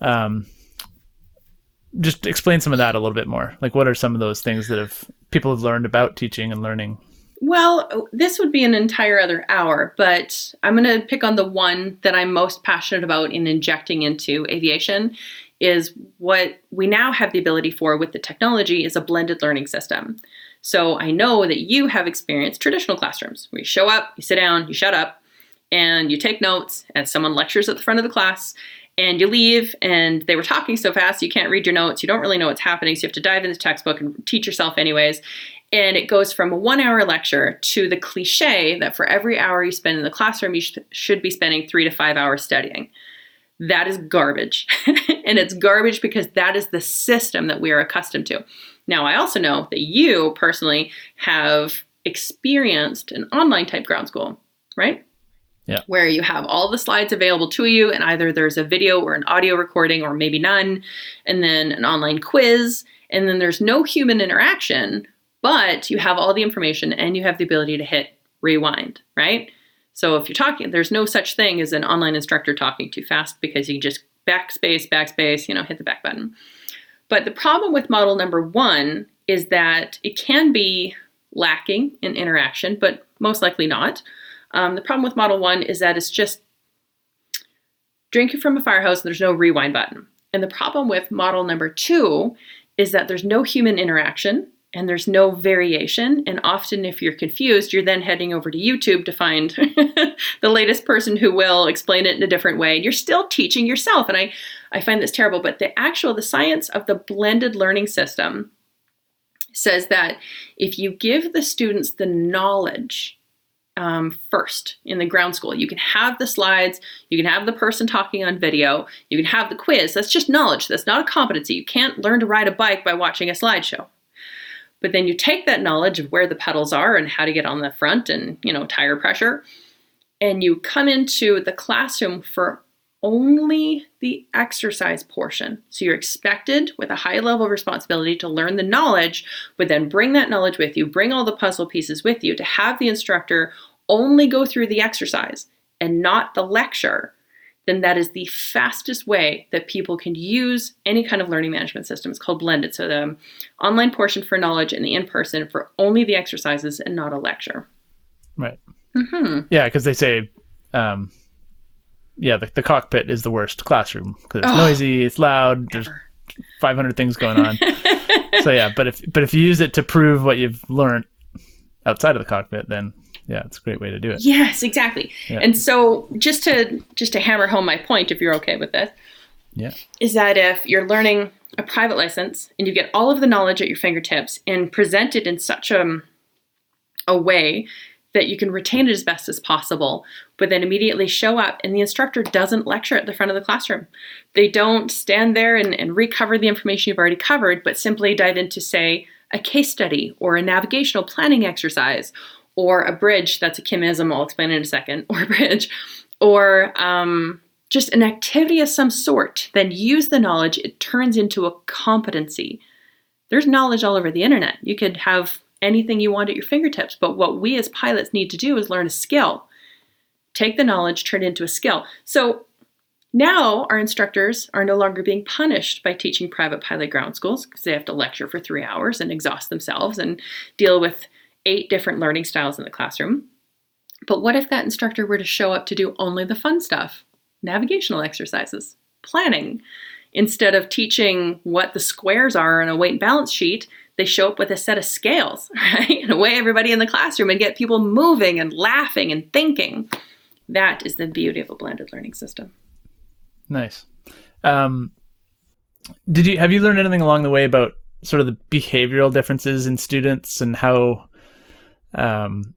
C: um, just explain some of that a little bit more. Like, what are some of those things that have people have learned about teaching and learning?
A: Well, this would be an entire other hour, but I'm going to pick on the one that I'm most passionate about in injecting into aviation is what we now have the ability for with the technology is a blended learning system. So I know that you have experienced traditional classrooms where you show up, you sit down, you shut up, and you take notes as someone lectures at the front of the class and you leave and they were talking so fast you can't read your notes you don't really know what's happening so you have to dive into the textbook and teach yourself anyways. And it goes from a one hour lecture to the cliche that for every hour you spend in the classroom you sh- should be spending three to five hours studying. That is garbage. And it's garbage because that is the system that we are accustomed to. Now i also know that you personally have experienced an online type ground school right
C: yeah.
A: Where you have all the slides available to you, and either there's a video or an audio recording, or maybe none, and then an online quiz, and then there's no human interaction, but you have all the information and you have the ability to hit rewind, right? So if you're talking, there's no such thing as an online instructor talking too fast because you just backspace, backspace, you know, hit the back button. But the problem with model number one is that it can be lacking in interaction, but most likely not. Um, the problem with Model 1 is that it's just drinking from a fire hose and there's no rewind button. And the problem with model number 2 is that there's no human interaction and there's no variation. And often, if you're confused, you're then heading over to YouTube to find the latest person who will explain it in a different way. And you're still teaching yourself. And I, I find this terrible. But the actual, the science of the blended learning system says that if you give the students the knowledge um, first in the ground school. You can have the slides, you can have the person talking on video, you can have the quiz. That's just knowledge. That's not a competency. You can't learn to ride a bike by watching a slideshow. But then you take that knowledge of where the pedals are and how to get on the front and, you know, tire pressure, and you come into the classroom for only the exercise portion. So you're expected with a high level of responsibility to learn the knowledge, but then bring that knowledge with you, bring all the puzzle pieces with you to have the instructor only go through the exercise and not the lecture. Then that is the fastest way that people can use any kind of learning management system. It's called blended. So the online portion for knowledge and the in person for only the exercises and not a lecture.
C: Right.
A: Mm-hmm.
C: Yeah, because they say um, yeah, the, the cockpit is the worst classroom because it's
A: Oh,
C: noisy, it's loud, there's 500 things going on. so yeah, but if but if you use it to prove what you've learned outside of the cockpit, then yeah, it's a great way to do it.
A: Yes, exactly.
C: Yeah.
A: And so just to just to hammer home my point, if you're okay with this,
C: Yeah.
A: is that if you're learning a private license and you get all of the knowledge at your fingertips and present it in such a, a way that you can retain it as best as possible, but then immediately show up and the instructor doesn't lecture at the front of the classroom. They don't stand there and, and recover the information you've already covered, but simply dive into, say, a case study or a navigational planning exercise or a bridge that's a chimism, I'll explain in a second, or a bridge, or um, just an activity of some sort, then use the knowledge, it turns into a competency. There's knowledge all over the internet. You could have anything you want at your fingertips, but what we as pilots need to do is learn a skill. Take the knowledge, turn it into a skill. So now our instructors are no longer being punished by teaching private pilot ground schools because they have to lecture for three hours and exhaust themselves and deal with eight different learning styles in the classroom. But what if that instructor were to show up to do only the fun stuff? Navigational exercises, planning. Instead of teaching what the squares are on a weight and balance sheet, they show up with a set of scales, right? And away everybody in the classroom and get people moving and laughing and thinking. That is the beauty of a blended learning system.
C: Nice. Um, did you have you learned anything along the way about sort of the behavioral differences in students and how, um,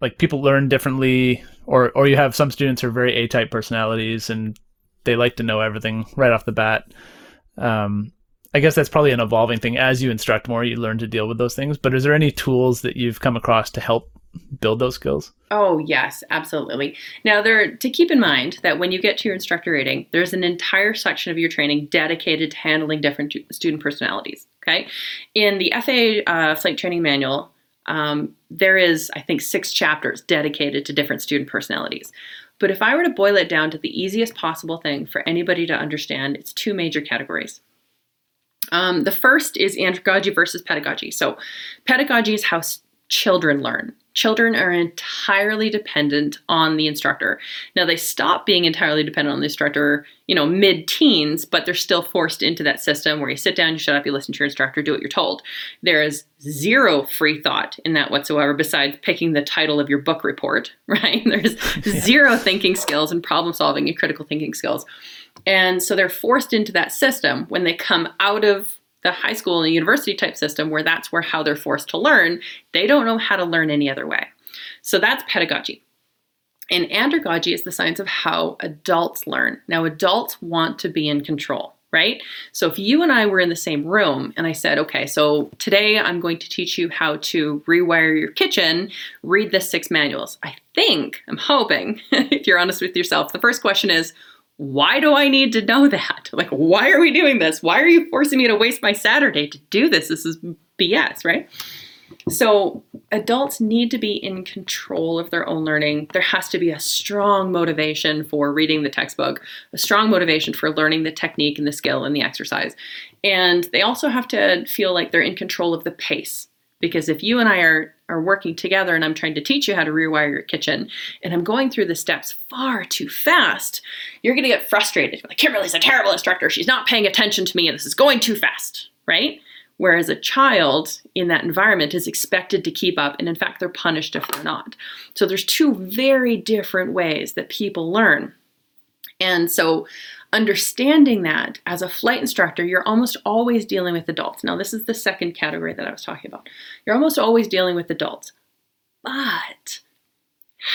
C: like people learn differently, or or you have some students who are very A type personalities and they like to know everything right off the bat. Um, I guess that's probably an evolving thing. As you instruct more, you learn to deal with those things. But is there any tools that you've come across to help build those skills?
A: Oh, yes, absolutely. Now, there to keep in mind that when you get to your instructor rating, there's an entire section of your training dedicated to handling different student personalities. Okay, in the FAA uh, flight training manual, um, there is, I think, six chapters dedicated to different student personalities. But if I were to boil it down to the easiest possible thing for anybody to understand, it's two major categories. Um, the first is andragogy versus pedagogy. So, pedagogy is how children learn. Children are entirely dependent on the instructor. Now they stop being entirely dependent on the instructor, you know, mid-teens, but they're still forced into that system where you sit down, you shut up, you listen to your instructor, do what you're told. There is zero free thought in that whatsoever besides picking the title of your book report, right? There's zero thinking skills and problem solving and critical thinking skills. And so they're forced into that system when they come out of the high school and the university type system where that's where how they're forced to learn, they don't know how to learn any other way. So that's pedagogy. And andragogy is the science of how adults learn. Now, adults want to be in control, right? So if you and I were in the same room and I said, okay, so today I'm going to teach you how to rewire your kitchen, read the six manuals. I think, I'm hoping, if you're honest with yourself, the first question is, why do I need to know that? Like, why are we doing this? Why are you forcing me to waste my Saturday to do this? This is BS, right? So, adults need to be in control of their own learning. There has to be a strong motivation for reading the textbook, a strong motivation for learning the technique and the skill and the exercise. And they also have to feel like they're in control of the pace. Because if you and I are are working together and I'm trying to teach you how to rewire your kitchen and I'm going through the steps far too fast, you're going to get frustrated. Like, Kimberly's a terrible instructor. She's not paying attention to me and this is going too fast, right? Whereas a child in that environment is expected to keep up, and in fact, they're punished if they're not. So there's two very different ways that people learn. And so understanding that as a flight instructor, you're almost always dealing with adults. Now, this is the second category that I was talking about. You're almost always dealing with adults. But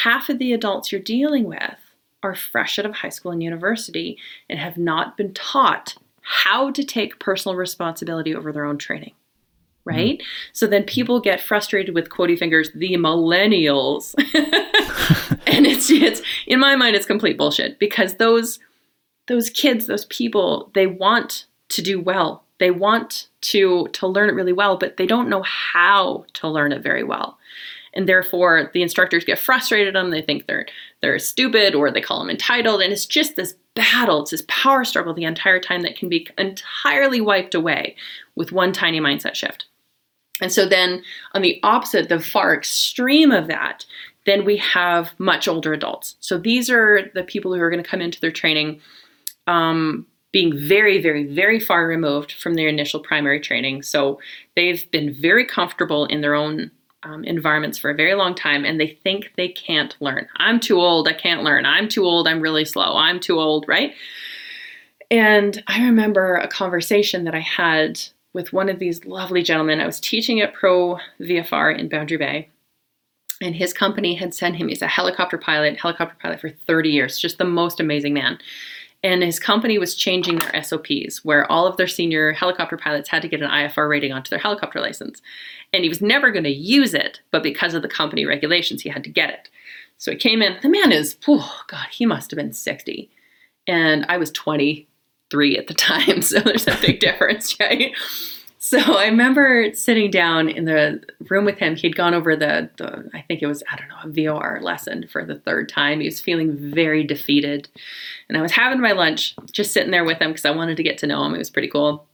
A: half of the adults you're dealing with are fresh out of high school and university and have not been taught how to take personal responsibility over their own training. Right? Mm-hmm. So then people get frustrated with quotey fingers, the millennials. and it's it's in my mind it's complete bullshit because those those kids, those people, they want to do well. They want to to learn it really well, but they don't know how to learn it very well. And therefore the instructors get frustrated on them. They think they're they're stupid or they call them entitled. And it's just this battle, it's this power struggle the entire time that can be entirely wiped away with one tiny mindset shift. And so then on the opposite, the far extreme of that, then we have much older adults. So these are the people who are going to come into their training um, being very, very, very far removed from their initial primary training. So they've been very comfortable in their own um, environments for a very long time and they think they can't learn. I'm too old, I can't learn. I'm too old, I'm really slow. I'm too old, right? And I remember a conversation that I had with one of these lovely gentlemen. I was teaching at Pro VFR in Boundary Bay. And his company had sent him, he's a helicopter pilot, helicopter pilot for 30 years, just the most amazing man and his company was changing their SOPs where all of their senior helicopter pilots had to get an IFR rating onto their helicopter license. And he was never going to use it, but because of the company regulations, he had to get it. So he came in. The man is, oh God, he must have been 60. And I was 23 at the time. So there's a big difference, right? So I remember sitting down in the room with him. He'd gone over the, the, I think it was, I don't know, a VOR lesson for the third time. He was feeling very defeated. And I was having my lunch, just sitting there with him because I wanted to get to know him. It was pretty cool.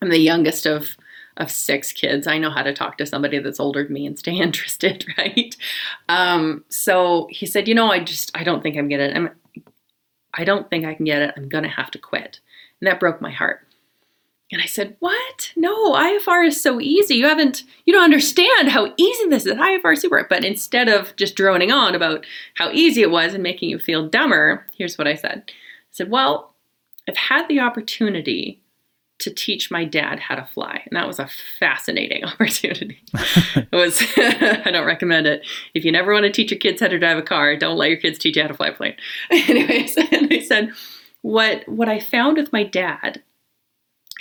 A: I'm the youngest of of six kids. I know how to talk to somebody that's older than me and stay interested, right? Um, so he said, you know, I just I don't think I'm gonna I'm I don't think I can get it. I'm gonna have to quit. And that broke my heart. And I said, What? No, IFR is so easy. You haven't, you don't understand how easy this is. IFR is super. But instead of just droning on about how easy it was and making you feel dumber, here's what I said. I said, Well, I've had the opportunity to teach my dad how to fly. And that was a fascinating opportunity. it was, I don't recommend it. If you never want to teach your kids how to drive a car, don't let your kids teach you how to fly a plane. Anyways, and I said, what, what I found with my dad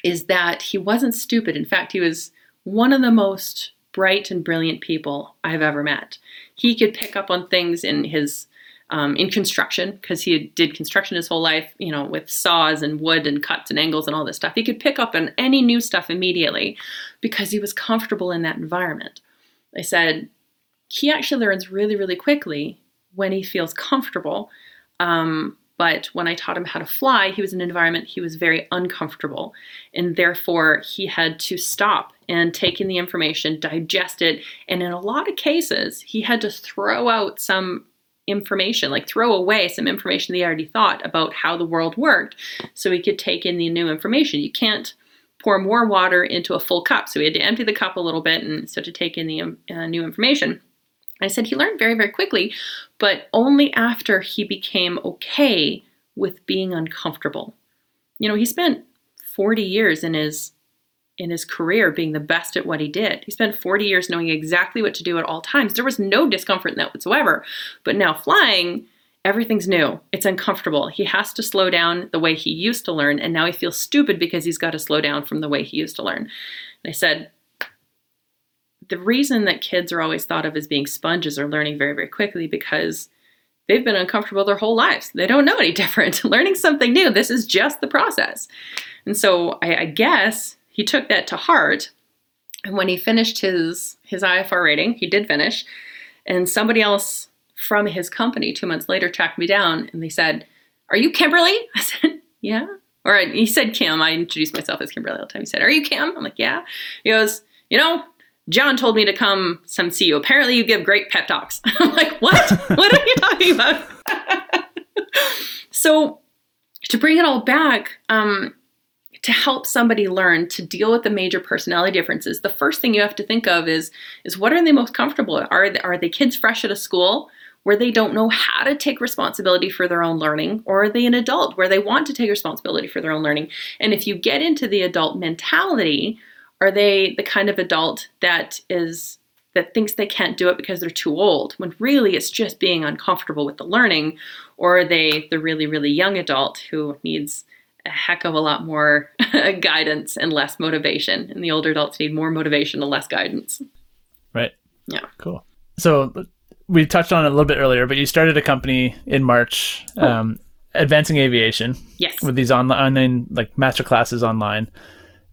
A: is that he wasn't stupid. In fact, he was one of the most bright and brilliant people I've ever met. He could pick up on things in his um, in construction because he did construction his whole life, you know, with saws and wood and cuts and angles and all this stuff. He could pick up on any new stuff immediately because he was comfortable in that environment. I said he actually learns really, really quickly when he feels comfortable. Um, But when I taught him how to fly, he was in an environment he was very uncomfortable. And therefore, he had to stop and take in the information, digest it. And in a lot of cases, he had to throw out some information, like throw away some information he already thought about how the world worked so he could take in the new information. You can't pour more water into a full cup. So he had to empty the cup a little bit and so to take in the uh, new information. I said he learned very, very quickly, but only after he became okay with being uncomfortable. You know, he spent 40 years in his in his career being the best at what he did. He spent 40 years knowing exactly what to do at all times. There was no discomfort in that whatsoever. But now flying, everything's new. It's uncomfortable. He has to slow down the way he used to learn, and now he feels stupid because he's got to slow down from the way he used to learn. And I said, the reason that kids are always thought of as being sponges or learning very, very quickly because they've been uncomfortable their whole lives. They don't know any different. Learning something new, this is just the process. And so I, I guess he took that to heart. And when he finished his his IFR rating, he did finish, and somebody else from his company two months later tracked me down and they said, "Are you Kimberly?" I said, "Yeah." Or he said Kim. I introduced myself as Kimberly all the time. He said, "Are you Kim?" I'm like, "Yeah." He goes, "You know, John told me to come some see you. Apparently, you give great pep talks. I'm like, what? what are you talking about? so, to bring it all back, um, to help somebody learn to deal with the major personality differences, the first thing you have to think of is is what are they most comfortable? Are they, are they kids fresh out of school? Where they don't know how to take responsibility for their own learning, or are they an adult where they want to take responsibility for their own learning? And if you get into the adult mentality, are they the kind of adult that is that thinks they can't do it because they're too old when really it's just being uncomfortable with the learning? Or are they the really really young adult who needs a heck of a lot more guidance and less motivation and the older adults need more motivation and less guidance?
C: Right.
A: Yeah.
C: Cool. So we touched on it a little bit earlier but you started a company in march oh. um, advancing aviation
A: yes.
C: with these online like master classes online.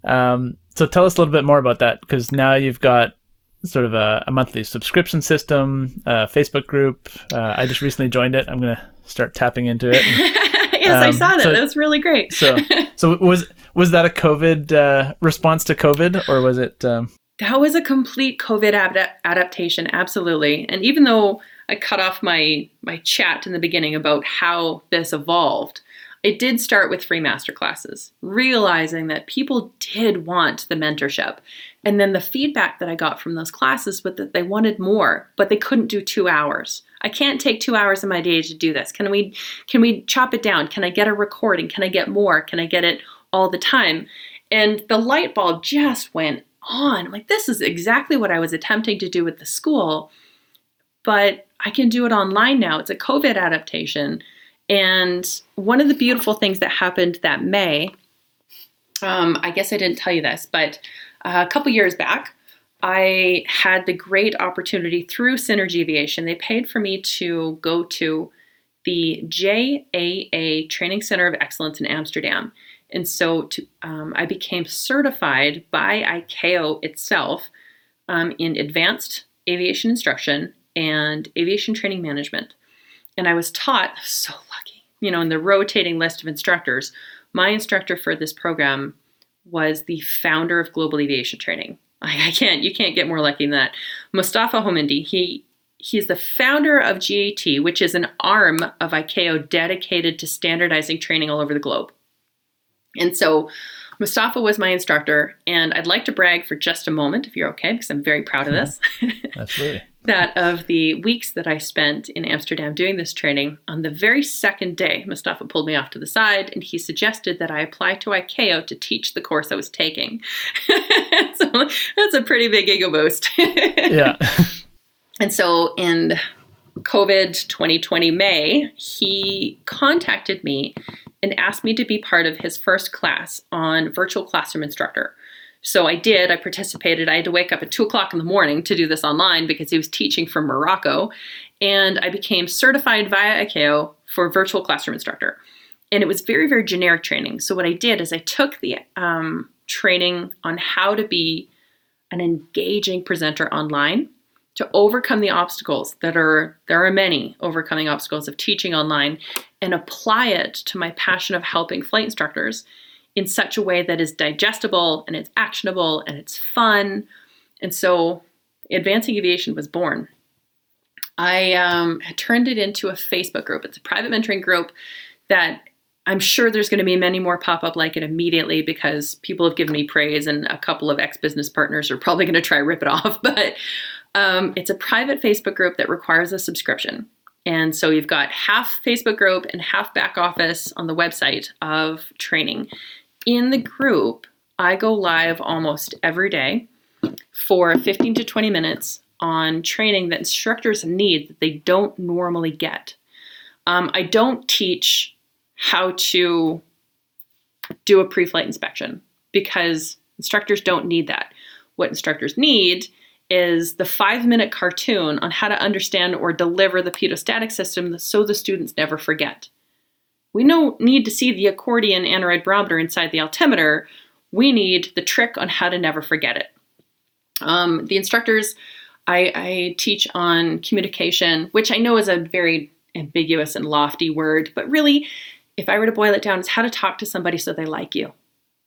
C: Um, so tell us a little bit more about that because now you've got sort of a, a monthly subscription system, a Facebook group. Uh, I just recently joined it. I'm gonna start tapping into it.
A: And, yes, um, I saw that. So, that was really great.
C: so, so was was that a COVID uh, response to COVID, or was it? Um...
A: That was a complete COVID ad- adaptation, absolutely. And even though I cut off my my chat in the beginning about how this evolved, it did start with free masterclasses, realizing that people did want the mentorship. And then the feedback that I got from those classes was that they wanted more, but they couldn't do two hours. I can't take two hours of my day to do this. Can we can we chop it down? Can I get a recording? Can I get more? Can I get it all the time? And the light bulb just went on. I'm like, this is exactly what I was attempting to do with the school, but I can do it online now. It's a COVID adaptation and one of the beautiful things that happened that May, um, I guess I didn't tell you this, but uh, a couple years back, I had the great opportunity through Synergy Aviation. They paid for me to go to the JAA Training Center of Excellence in Amsterdam. And so to, um, I became certified by ICAO itself um, in advanced aviation instruction and aviation training management. And I was taught, so lucky, you know, in the rotating list of instructors, my instructor for this program was the founder of Global Aviation Training. I, I can't, you can't get more lucky than that. Mustafa Homindi, he he's the founder of GAT, which is an arm of ICAO dedicated to standardizing training all over the globe. And so Mustafa was my instructor, and I'd like to brag for just a moment, if you're okay, because I'm very proud of this.
C: Absolutely
A: that of the weeks that I spent in Amsterdam doing this training, on the very second day, Mustafa pulled me off to the side and he suggested that I apply to ICAO to teach the course I was taking. so that's a pretty big ego boost.
C: yeah.
A: And so in COVID 2020 May, he contacted me and asked me to be part of his first class on virtual classroom instructor. So I did, I participated. I had to wake up at two o'clock in the morning to do this online because he was teaching from Morocco. And I became certified via ICAO for virtual classroom instructor. And it was very, very generic training. So what I did is I took the um, training on how to be an engaging presenter online to overcome the obstacles that are there are many overcoming obstacles of teaching online and apply it to my passion of helping flight instructors in such a way that is digestible and it's actionable and it's fun. And so Advancing Aviation was born. I um, turned it into a Facebook group. It's a private mentoring group that I'm sure there's going to be many more pop up like it immediately because people have given me praise, and a couple of ex business partners are probably going to try rip it off. But um, it's a private Facebook group that requires a subscription. And so you've got half Facebook group and half back office on the website of training. In the group, I go live almost every day for 15 to 20 minutes on training that instructors need that they don't normally get. Um, I don't teach how to do a pre flight inspection because instructors don't need that. What instructors need is the five minute cartoon on how to understand or deliver the pitot-static system so the students never forget. We don't need to see the accordion aneroid barometer inside the altimeter. We need the trick on how to never forget it. Um, the instructors I, I teach on communication, which I know is a very ambiguous and lofty word, but really, if I were to boil it down, it's how to talk to somebody so they like you.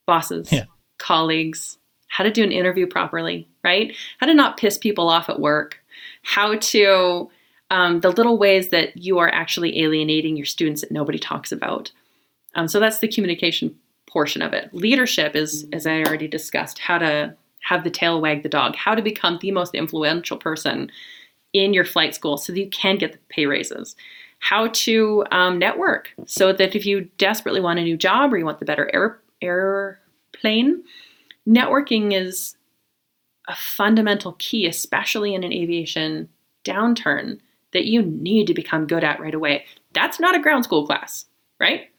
A: Bosses, yeah. colleagues, how to do an interview properly, right? How to not piss people off at work, how to, um, the little ways that you are actually alienating your students that nobody talks about. Um, so that's the communication portion of it. Leadership is, as I already discussed, how to have the tail wag the dog, how to become the most influential person in your flight school so that you can get the pay raises, how to um, network so that if you desperately want a new job or you want the better air, airplane, networking is a fundamental key, especially in an aviation downturn, that you need to become good at right away. That's not a ground school class, right?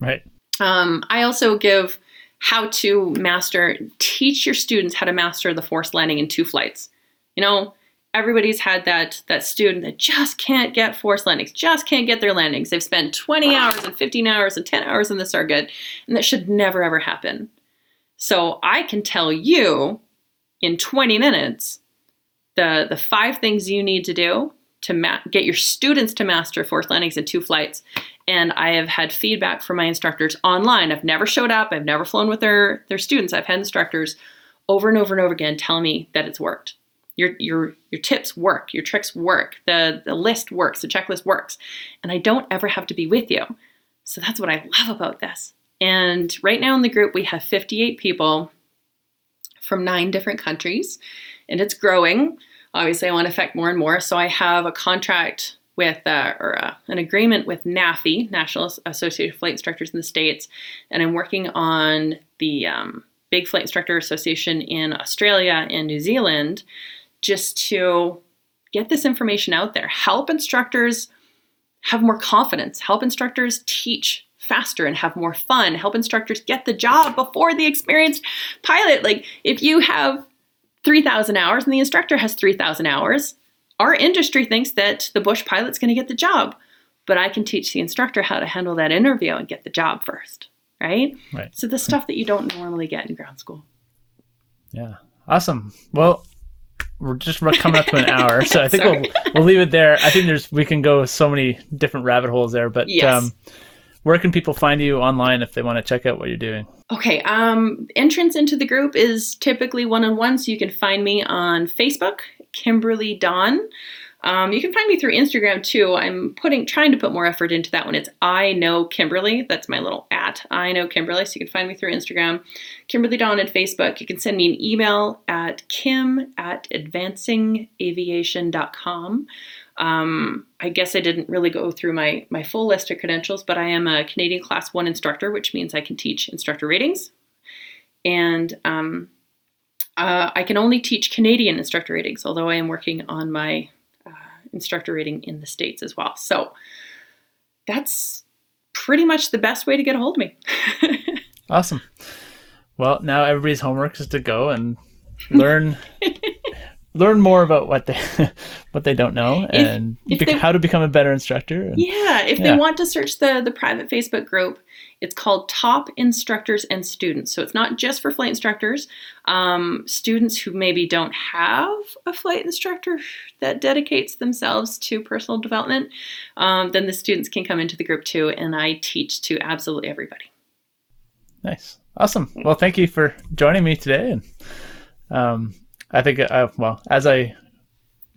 C: Right.
A: Um, I also give how to master, teach your students how to master the forced landing in two flights. You know, everybody's had that that student that just can't get forced landings, just can't get their landings. They've spent 20 hours and 15 hours and 10 hours in the circuit, and that should never ever happen. So I can tell you in 20 minutes the the five things you need to do to ma- get your students to master fourth landings in two flights and I have had feedback from my instructors online. I've never showed up, I've never flown with their, their students. I've had instructors over and over and over again tell me that it's worked. Your, your, your tips work, your tricks work, the, the list works, the checklist works, and I don't ever have to be with you. So that's what I love about this. And right now in the group, we have 58 people from nine different countries, and it's growing. Obviously, I want to affect more and more. So I have a contract with uh, or uh, an agreement with NAFI, National Association of Flight Instructors in the States, and I'm working on the um, Big Flight Instructor Association in Australia and New Zealand, just to get this information out there, help instructors have more confidence, help instructors teach faster and have more fun, help instructors get the job before the experienced pilot. Like if you have 3,000 hours and the instructor has 3,000 hours, our industry thinks that the bush pilot's going to get the job, but I can teach the instructor how to handle that interview and get the job first, right?
C: Right.
A: So the stuff that you don't normally get in ground school.
C: Yeah. Awesome. Well, we're just coming up to an hour, so I think we'll we'll leave it there. I think there's we can go so many different rabbit holes there, but yes. um, where can people find you online if they want to check out what you're doing?
A: Okay, um, entrance into the group is typically one on one, so you can find me on Facebook Kimberly Dawn. Um, you can find me through Instagram too. I'm putting trying to put more effort into that one. It's I know Kimberly. That's my little at I know Kimberly. So you can find me through Instagram, Kimberly Dawn, and Facebook. You can send me an email at kim at advancingaviation.com. Um, I guess I didn't really go through my my full list of credentials, but I am a Canadian Class One instructor, which means I can teach instructor ratings, and um, uh, I can only teach Canadian instructor ratings, although I am working on my uh, instructor rating in the States as well. So that's pretty much the best way to get a hold of me.
C: awesome. Well, now everybody's homework is to go and learn learn more about what they what they don't know and
A: if
C: bec-
A: they-
C: how to become a better instructor. And,
A: Yeah, if
C: Yeah.
A: they want to search the the private Facebook group, it's called Top Instructors and Students. So it's not just for flight instructors. Um, students who maybe don't have a flight instructor that dedicates themselves to personal development, um, then the students can come into the group too, and I teach to absolutely everybody.
C: Nice, awesome. Well, thank you for joining me today, and um, I think uh, well as I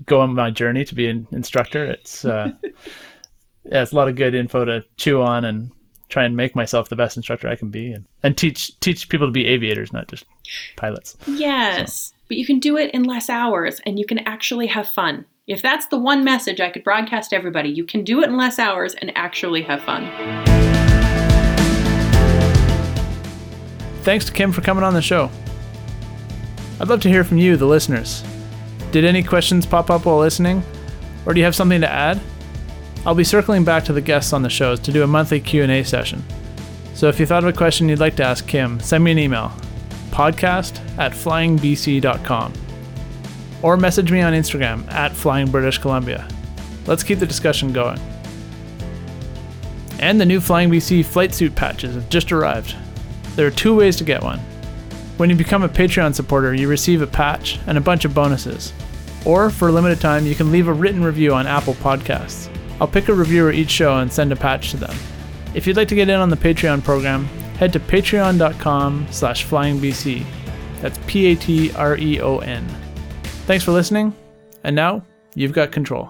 C: go on my journey to be an instructor, it's uh, yeah, it's a lot of good info to chew on and try and make myself the best instructor I can be, and, and teach teach people to be aviators, not just pilots.
A: Yes, but you can do it in less hours and you can actually have fun. If that's the one message I could broadcast to everybody, you can do it in less hours and actually have fun.
C: Thanks to Kim for coming on the show. I'd love to hear from you, the listeners. Did any questions pop up while listening? Or do you have something to add? I'll be circling back to the guests on the shows to do a monthly Q&A session. So if you thought of a question you'd like to ask Kim, send me an email, podcast at flyingbc.com. Or message me on Instagram at Flying British Columbia. Let's keep the discussion going. And the new Flying BC flight suit patches have just arrived. There are two ways to get one. When you become a Patreon supporter, you receive a patch and a bunch of bonuses. Or, for a limited time, you can leave a written review on Apple Podcasts. I'll pick a reviewer each show and send a patch to them. If you'd like to get in on the Patreon program, head to patreon.com slash flyingbc. That's P-A-T-R-E-O-N. Thanks for listening, and now you've got control.